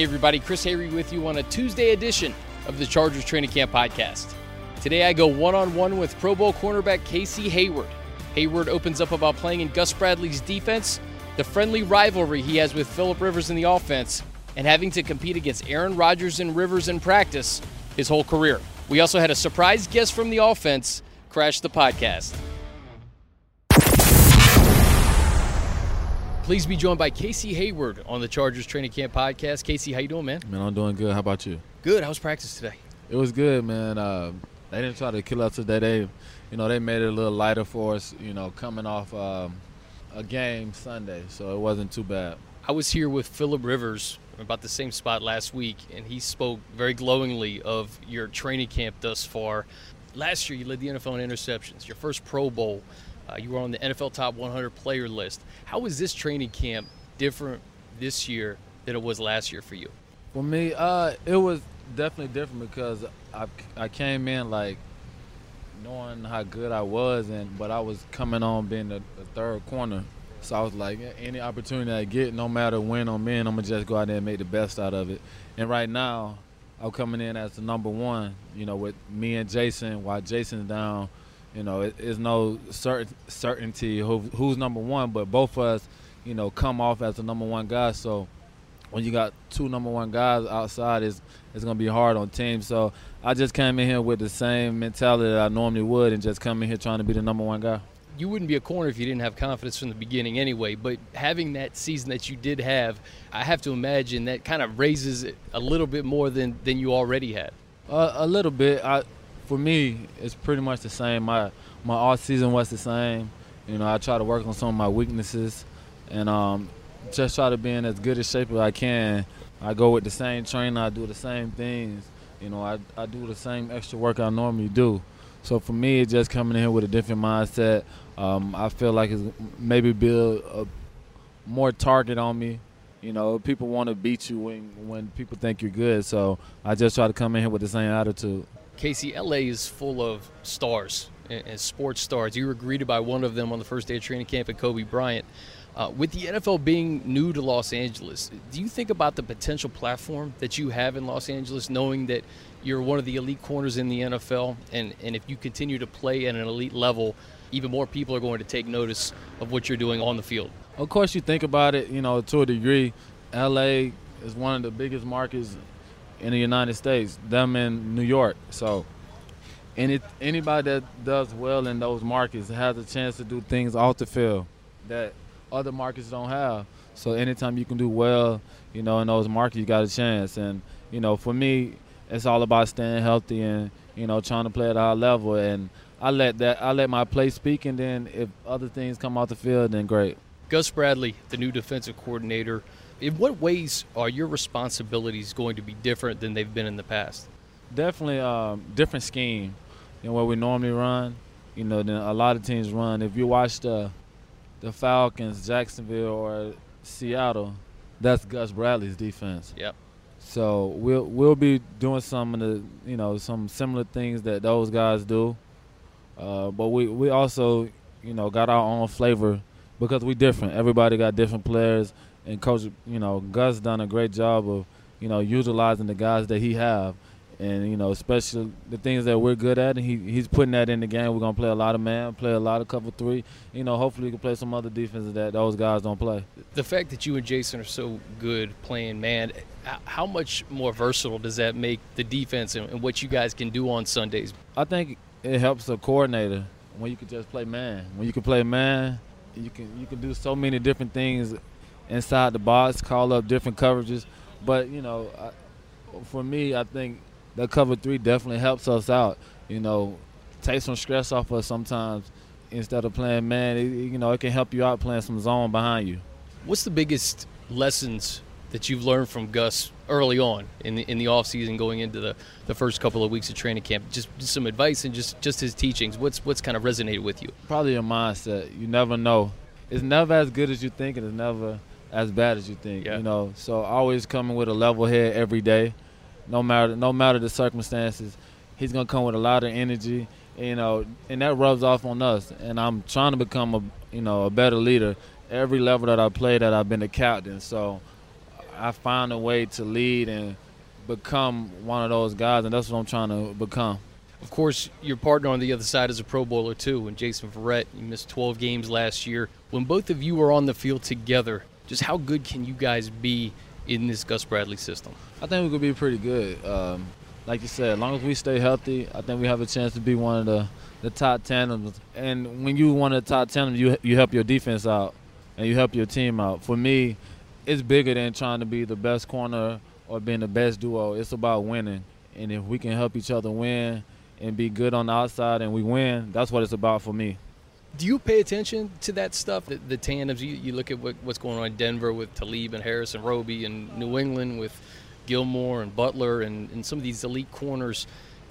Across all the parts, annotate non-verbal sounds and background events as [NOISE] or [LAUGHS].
Hey, everybody, Chris Hayre with you on a Tuesday edition of the Chargers Training Camp Podcast. Today I go one on one with Pro Bowl cornerback Casey Hayward. Hayward opens up about playing in Gus Bradley's defense, the friendly rivalry he has with Philip Rivers in the offense, and having to compete against Aaron Rodgers and Rivers in practice his whole career. We also had a surprise guest from the offense crash the podcast. Please be joined by Casey Hayward on the Chargers Training Camp Podcast. Casey, how you doing, man? Man, I'm doing good. How about you? Good. How was practice today? It was good, man. Uh, they didn't try to kill us today. They, you know, they made it a little lighter for us. You know, coming off um, a game Sunday, so it wasn't too bad. I was here with Philip Rivers about the same spot last week, and he spoke very glowingly of your training camp thus far. Last year, you led the NFL in interceptions. Your first Pro Bowl. Uh, you were on the NFL Top 100 player list. How is this training camp different this year than it was last year for you? For me, uh, it was definitely different because I, I came in like knowing how good I was, and but I was coming on being the, the third corner. So I was like, any opportunity I get, no matter when I'm in, I'm gonna just go out there and make the best out of it. And right now, I'm coming in as the number one. You know, with me and Jason, while Jason's down you know, it, it's no certain certainty who, who's number one, but both of us, you know, come off as the number one guy. So when you got two number one guys outside, it's it's gonna be hard on teams. So I just came in here with the same mentality that I normally would, and just come in here trying to be the number one guy. You wouldn't be a corner if you didn't have confidence from the beginning, anyway. But having that season that you did have, I have to imagine that kind of raises it a little bit more than than you already had. Uh, a little bit. I for me, it's pretty much the same. My my off season was the same. You know, I try to work on some of my weaknesses, and um, just try to be in as good a shape as I can. I go with the same trainer. I do the same things. You know, I I do the same extra work I normally do. So for me, it's just coming in here with a different mindset. Um, I feel like it's maybe build a more target on me. You know, people want to beat you when when people think you're good. So I just try to come in here with the same attitude. Casey, LA is full of stars and, sports stars. You were greeted by one of them on the first day of training camp at Kobe Bryant. Uh, with the NFL being new to Los Angeles, do you think about the potential platform that you have in Los Angeles, knowing that you're one of the elite corners in the NFL, and, and if you continue to play at an elite level, even more people are going to take notice of what you're doing on the field? Of course, you think about it, you know, to a degree. LA is one of the biggest markets in the United States, them in New York. So any anybody that does well in those markets has a chance to do things off the field that other markets don't have. So anytime you can do well, you know, in those markets, you got a chance. And you know, for me, it's all about staying healthy and you know trying to play at a high level. And I let that I let my play speak, and then if other things come off the field, then great. Gus Bradley, the new defensive coordinator, in what ways are your responsibilities going to be different than they've been in the past? Definitely um, different scheme than what we normally run. You know, than a lot of teams run. If you watch the the Falcons, Jacksonville, or Seattle, that's Gus Bradley's defense. Yep. So we'll we'll be doing some of the you know some similar things that those guys do, uh, but we we also you know got our own flavor because we different. Everybody got different players and coach, you know, Gus done a great job of, you know, utilizing the guys that he have, and you know, especially the things that we're good at. And he he's putting that in the game. We're gonna play a lot of man, play a lot of cover three. You know, hopefully we can play some other defenses that those guys don't play. The fact that you and Jason are so good playing man, how much more versatile does that make the defense and what you guys can do on Sundays? I think it helps a coordinator when you can just play man. When you can play man, you can you can do so many different things inside the box, call up different coverages. But you know, I, for me, I think that cover three definitely helps us out. You know, take some stress off us sometimes instead of playing man. It, you know, it can help you out playing some zone behind you. What's the biggest lessons that you've learned from Gus early on in the in the off season, going into the, the first couple of weeks of training camp? Just, just some advice and just just his teachings. What's what's kind of resonated with you? Probably your mindset. You never know. It's never as good as you think, and it's never as bad as you think. Yeah. You know, so always coming with a level head every day, no matter no matter the circumstances. He's gonna come with a lot of energy, you know, and that rubs off on us. And I'm trying to become a you know a better leader. Every level that I play, that I've been a captain. So I found a way to lead and become one of those guys, and that's what I'm trying to become. Of course, your partner on the other side is a Pro Bowler too, and Jason Verrett. You missed 12 games last year. When both of you are on the field together, just how good can you guys be in this Gus Bradley system? I think we could be pretty good. Um, like you said, as long as we stay healthy, I think we have a chance to be one of the, the top tandems. And when you one of the top tandems, you you help your defense out and you help your team out. For me, it's bigger than trying to be the best corner or being the best duo. It's about winning. And if we can help each other win and be good on the outside and we win, that's what it's about for me. Do you pay attention to that stuff, the, the tandems? You, you look at what, what's going on in Denver with Talib and Harris and Roby, and New England with Gilmore and Butler, and, and some of these elite corners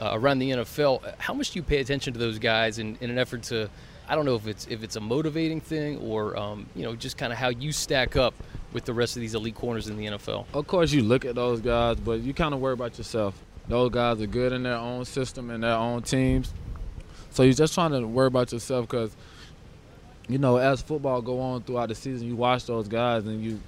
uh, around the NFL. How much do you pay attention to those guys in, in an effort to, I don't know if it's if it's a motivating thing or um, you know just kind of how you stack up with the rest of these elite corners in the NFL? Of course, you look at those guys, but you kind of worry about yourself. Those guys are good in their own system and their own teams. So you're just trying to worry about yourself because, you know, as football go on throughout the season, you watch those guys and you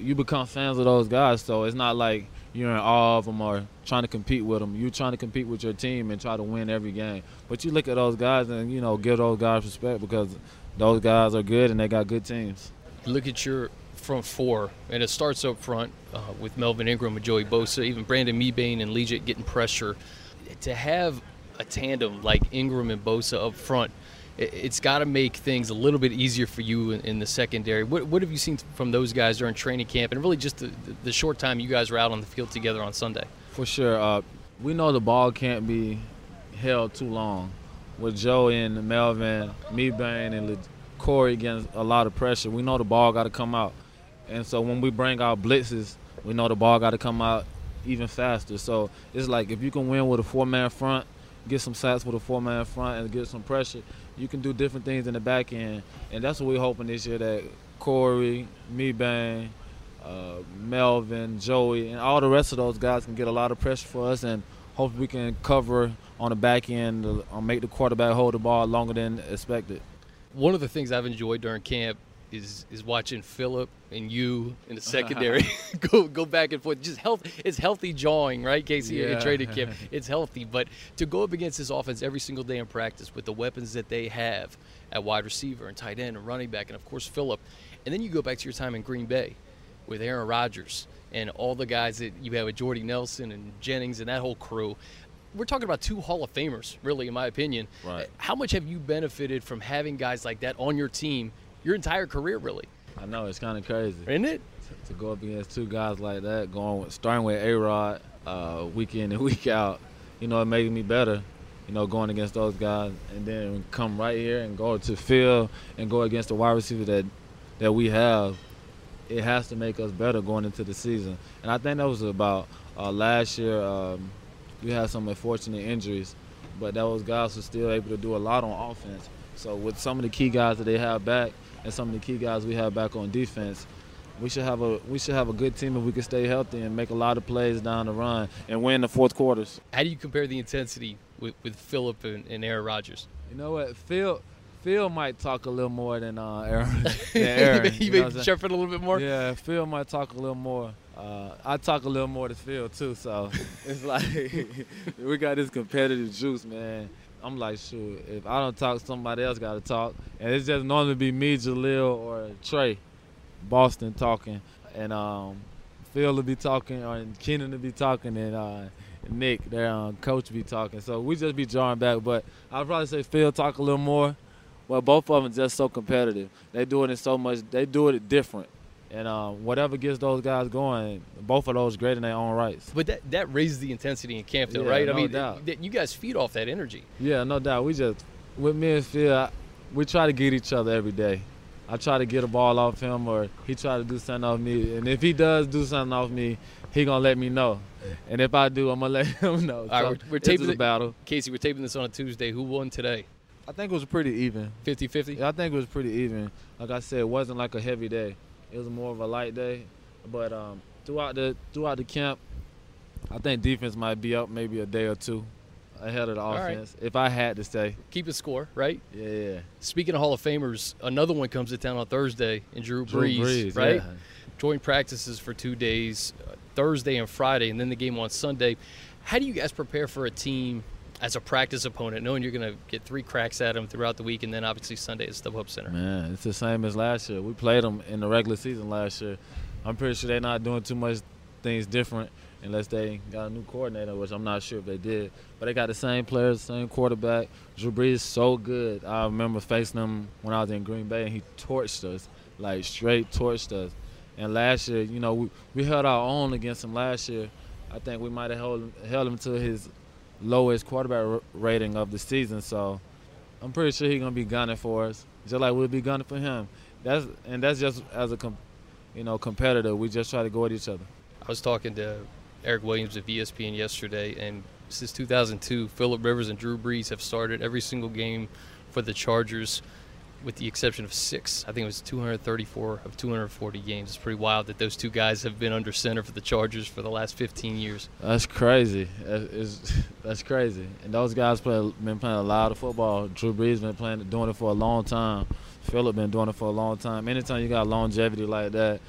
you become fans of those guys. So it's not like you're in awe of them or trying to compete with them. You're trying to compete with your team and try to win every game. But you look at those guys and you know give those guys respect because those guys are good and they got good teams. Look at your front four, and it starts up front uh, with Melvin Ingram and Joey Bosa, even Brandon Mebane and Liuget getting pressure. To have a tandem like Ingram and Bosa up front, it, has got to make things a little bit easier for you in, in the secondary. What, what, have you seen from those guys during training camp, and really just the, the, short time you guys were out on the field together on Sunday? For sure, uh, we know the ball can't be held too long. With Joey and Melvin, Mebane and Corey getting a lot of pressure, we know the ball got to come out. And so when we bring out blitzes, we know the ball got to come out even faster. So it's like if you can win with a four-man front, get some sacks with a four-man front, and get some pressure, you can do different things in the back end. And that's what we're hoping this year that Corey, Mebane, uh, Melvin, Joey, and all the rest of those guys can get a lot of pressure for us, and hopefully we can cover on the back end, or make the quarterback hold the ball longer than expected. One of the things I've enjoyed during camp is is watching Philip and you in the secondary [LAUGHS] [LAUGHS] go go back and forth. Just health, it's healthy jawing, right, Casey? Yeah. In training camp, [LAUGHS] it's healthy. But to go up against this offense every single day in practice with the weapons that they have at wide receiver and tight end and running back, and of course Philip, and then you go back to your time in Green Bay with Aaron Rodgers and all the guys that you have with Jordy Nelson and Jennings and that whole crew we're talking about two Hall of Famers, really, in my opinion. Right. How much have you benefited from having guys like that on your team your entire career, really. I know it's kind of crazy, isn't it? To, to, go up against two guys like that, going with, starting with A Rod, uh, week in and [LAUGHS] week out, you know, it made me better. You know, going against those guys, and then come right here and go to Phil and go against the wide receiver that that we have. It has to make us better going into the season, and I think that was about uh, last year. Um, we had some unfortunate injuries, but those guys were still able to do a lot on offense. So with some of the key guys that they have back, and some of the key guys we have back on defense, we should have a we should have a good team if we can stay healthy and make a lot of plays down the run and win the fourth quarters. How do you compare the intensity with, with Philip and, and Aaron Rodgers? You know what, Phil. Phil might talk a little more than uh, Aaron. [LAUGHS] [LAUGHS] than Aaron you, may chirp it a little bit more. Yeah, Phil might talk a little more. Uh, I talk a little more to Phil too, so [LAUGHS] it's like we got this competitive juice, man. I'm like, shoot, if I don't talk, somebody else got to talk. And it's just normally be me, Jahleel, or Trey, Boston talking. And um, Phil to be talking, or Keenan to be talking, and uh, Nick, their um, coach, be talking. So we just be drawing back. But I'd probably say Phil talk a little more. Well, both of them just so competitive. They doing it so much. They do it different. And uh, whatever gets those guys going, both of those great in their own rights. But that, that raises the intensity in camp, though, yeah, right? No I mean, doubt. Th- you guys feed off that energy. Yeah, no doubt. We just, with me and Phil, we try to get each other every day. I try to get a ball off him, or he try to do something off me. And if he does do something off me, he gonna let me know. And if I do, I'm gonna [LAUGHS] let him know. All right, we're, we're taping the battle. Casey, we're taping this on a Tuesday. Who won today? I think it was pretty even. 50-50? Yeah, I think it was pretty even. Like I said, it wasn't like a heavy day. It was more of a light day, but um, throughout the throughout the camp, I think defense might be up maybe a day or two ahead of the offense. Right. If I had to say, keep a score, right? Yeah, yeah. Speaking of Hall of Famers, another one comes to town on Thursday in Drew, Drew Brees, Brees right? Yeah. joint practices for two days, uh, Thursday and Friday, and then the game on Sunday. How do you guys prepare for a team as a practice opponent, knowing you're going to get three cracks at them throughout the week, and then obviously Sunday at StubHub Center? Man, it's the same as last year. We played them in the regular season last year. I'm pretty sure they're not doing too much things different unless they got a new coordinator, which I'm not sure if they did. But they got the same players, same quarterback. Drew Brees is so good. I remember facing him when I was in Green Bay, and he torched us, like straight torched us. And last year, you know, we, we held our own against him last year. I think we might have held, held him to his lowest quarterback rating of the season. So I'm pretty sure he's gonna be gunning for us, just like we'll be gunning for him. That's and that's just as a, you know, competitor. We just try to go at each other. I was talking to Eric Williams of ESPN yesterday, and since 2002, Philip Rivers and Drew Brees have started every single game for the Chargers with the exception of six. I think it was 234 of 240 games. It's pretty wild that those two guys have been under center for the Chargers for the last 15 years. That's crazy. That's, [LAUGHS] that's crazy. And those guys play been playing a lot of football. Drew Brees been playing doing it for a long time. Philip been doing it for a long time. Anytime you got longevity like that,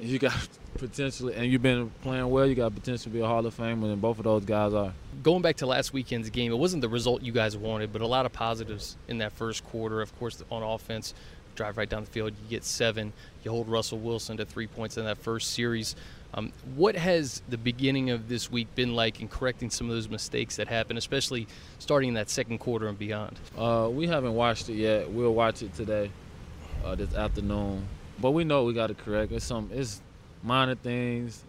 you got [LAUGHS] potentially, and you've been playing well, you got potential to be a Hall of Famer, and both of those guys are. Going back to last weekend's game, it wasn't the result you guys wanted, but a lot of positives in that first quarter. Of course, on offense, drive right down the field, you get seven. You hold Russell Wilson to three points in that first series. Um, what has the beginning of this week been like in correcting some of those mistakes that happened, especially starting in that second quarter and beyond? Uh, we haven't watched it yet. We'll watch it today, uh, this afternoon. But we know we got to correct. It's some it's minor things,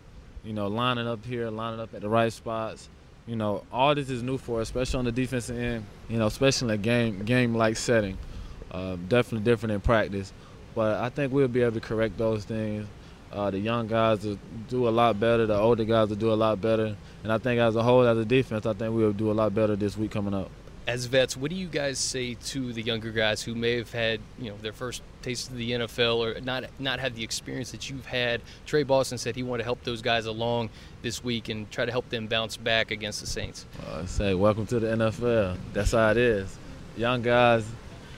you know, lining up here, lining up at the right spots. You know, all this is new for us, especially on the defensive end. You know, especially in a game game like setting. Uh, definitely different in practice, but I think we'll be able to correct those things. Uh, the young guys will do a lot better. The older guys will do a lot better. And I think as a whole, as a defense, I think we'll do a lot better this week coming up as vets, what do you guys say to the younger guys who may have had, you know, their first taste of the NFL or not not had the experience that you've had? Trey Boston said he wanted to help those guys along this week and try to help them bounce back against the Saints. Uh, I say, welcome to the NFL. That's how it is. Young guys,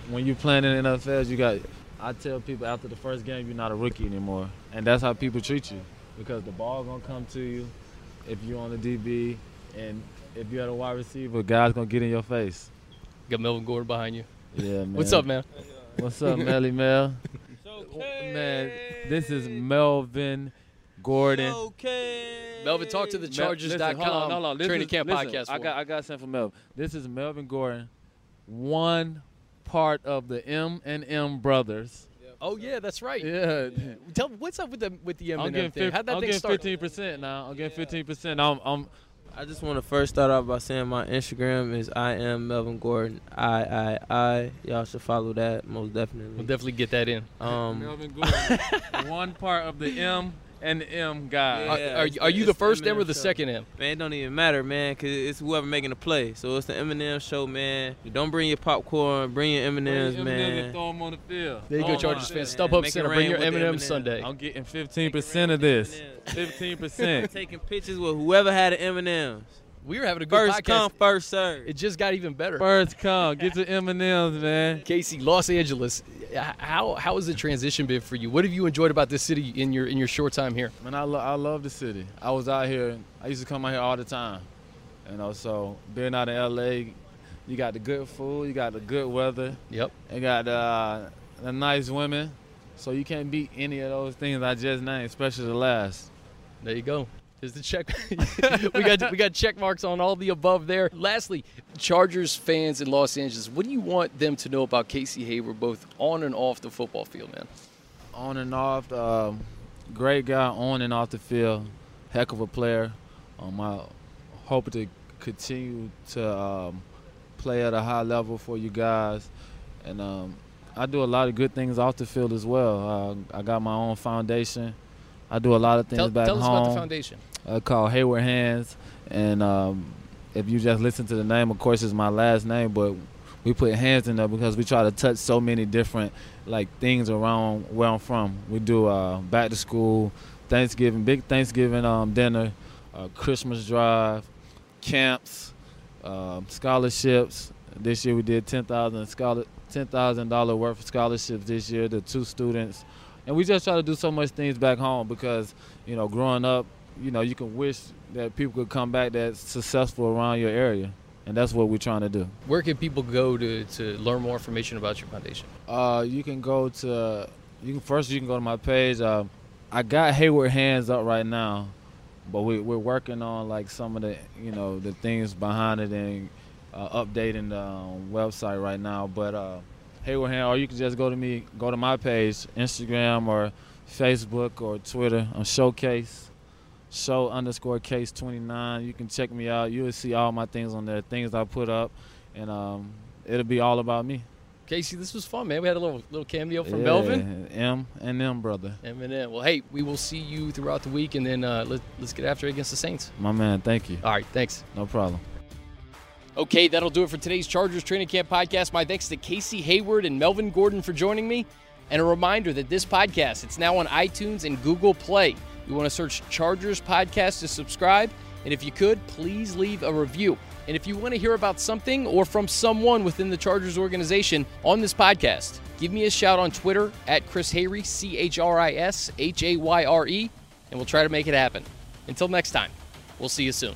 when you're playing in the NFL, you got. I tell people after the first game, you're not a rookie anymore, and that's how people treat you because the ball gonna come to you if you're on the DB and if you're at a wide receiver, guys gonna get in your face. Got Melvin Gordon behind you. Yeah, man. [LAUGHS] What's up, man? What's up, Melly Mel? Okay. Man, this is Melvin Gordon. Okay. Melvin, talk to the Chargers.com hold on, hold on. training is, camp listen, podcast. I got, I got something for Melvin. This is Melvin Gordon, one part of the M and M brothers. Oh yeah, that's right. Yeah. Tell what's up with the with the M and M thing? How'd that I'm thing getting start? fifteen percent now. I'm getting fifteen percent. I'm, I'm I just want to first start off by saying my Instagram is I am Melvin Gordon. I I I. Y'all should follow that most definitely. We'll definitely get that in. Um, Melvin Gordon, [LAUGHS] one part of the M and M guy. Yeah, are, are, are you the first M or the show. second M? Man, it don't even matter, man, because it's whoever making the play. So it's the Eminem show, man. Don't bring your popcorn, bring your M&Ms, bring man. throw them on the field. There you go, Chargers fans. up Center, bring your M&M Sunday. I'm getting 15% of this. 15%. [LAUGHS] Taking pictures with whoever had an M&Ms. We were having a good first podcast. come, first serve. It just got even better. First come, get your M and M's, man. Casey, Los Angeles. How how has the transition been for you? What have you enjoyed about this city in your in your short time here? Man, I, lo- I love the city. I was out here. I used to come out here all the time. You know, so being out in LA, you got the good food, you got the good weather. Yep. You got uh, the nice women. So you can't beat any of those things I just named, especially the last. There you go is the check. [LAUGHS] we got we got check marks on all the above there. Lastly, Chargers fans in Los Angeles, what do you want them to know about Casey Hayward, both on and off the football field, man? On and off, um, great guy on and off the field, heck of a player. Um, I hope to continue to um, play at a high level for you guys, and um, I do a lot of good things off the field as well. Uh, I got my own foundation. I do a lot of things tell, back tell home. Tell us about the foundation uh, called Hayward Hands, and um, if you just listen to the name, of course, it's my last name, but we put hands in there because we try to touch so many different like things around where I'm from. We do uh, back to school, Thanksgiving, big Thanksgiving um, dinner, uh, Christmas drive, camps, uh, scholarships. This year we did ten thousand scholar ten thousand dollar worth of scholarships this year to two students and we just try to do so much things back home because you know, growing up, you know, you can wish that people could come back that's successful around your area, and that's what we're trying to do. Where can people go to, to learn more information about your foundation? Uh, you can go to you can first you can go to my page. Uh, I got Hayward Hands up right now, but we, we're working on like some of the you know the things behind it and uh, updating the um, website right now. But uh, Hayward Hand, or you can just go to me, go to my page, Instagram or Facebook or Twitter on Showcase, Show underscore Case 29. You can check me out. You will see all my things on there, things I put up, and um, it'll be all about me. Casey, this was fun, man. We had a little little cameo from yeah, Melvin. M and M, brother. M and M. Well, hey, we will see you throughout the week, and then uh, let, let's get after it against the Saints. My man, thank you. All right, thanks. No problem. Okay, that'll do it for today's Chargers Training Camp podcast. My thanks to Casey Hayward and Melvin Gordon for joining me. And a reminder that this podcast, it's now on iTunes and Google Play. You want to search Chargers Podcast to subscribe. And if you could, please leave a review. And if you want to hear about something or from someone within the Chargers organization on this podcast, give me a shout on Twitter at Chris Hayre, C H R I S H A Y R E, and we'll try to make it happen. Until next time, we'll see you soon.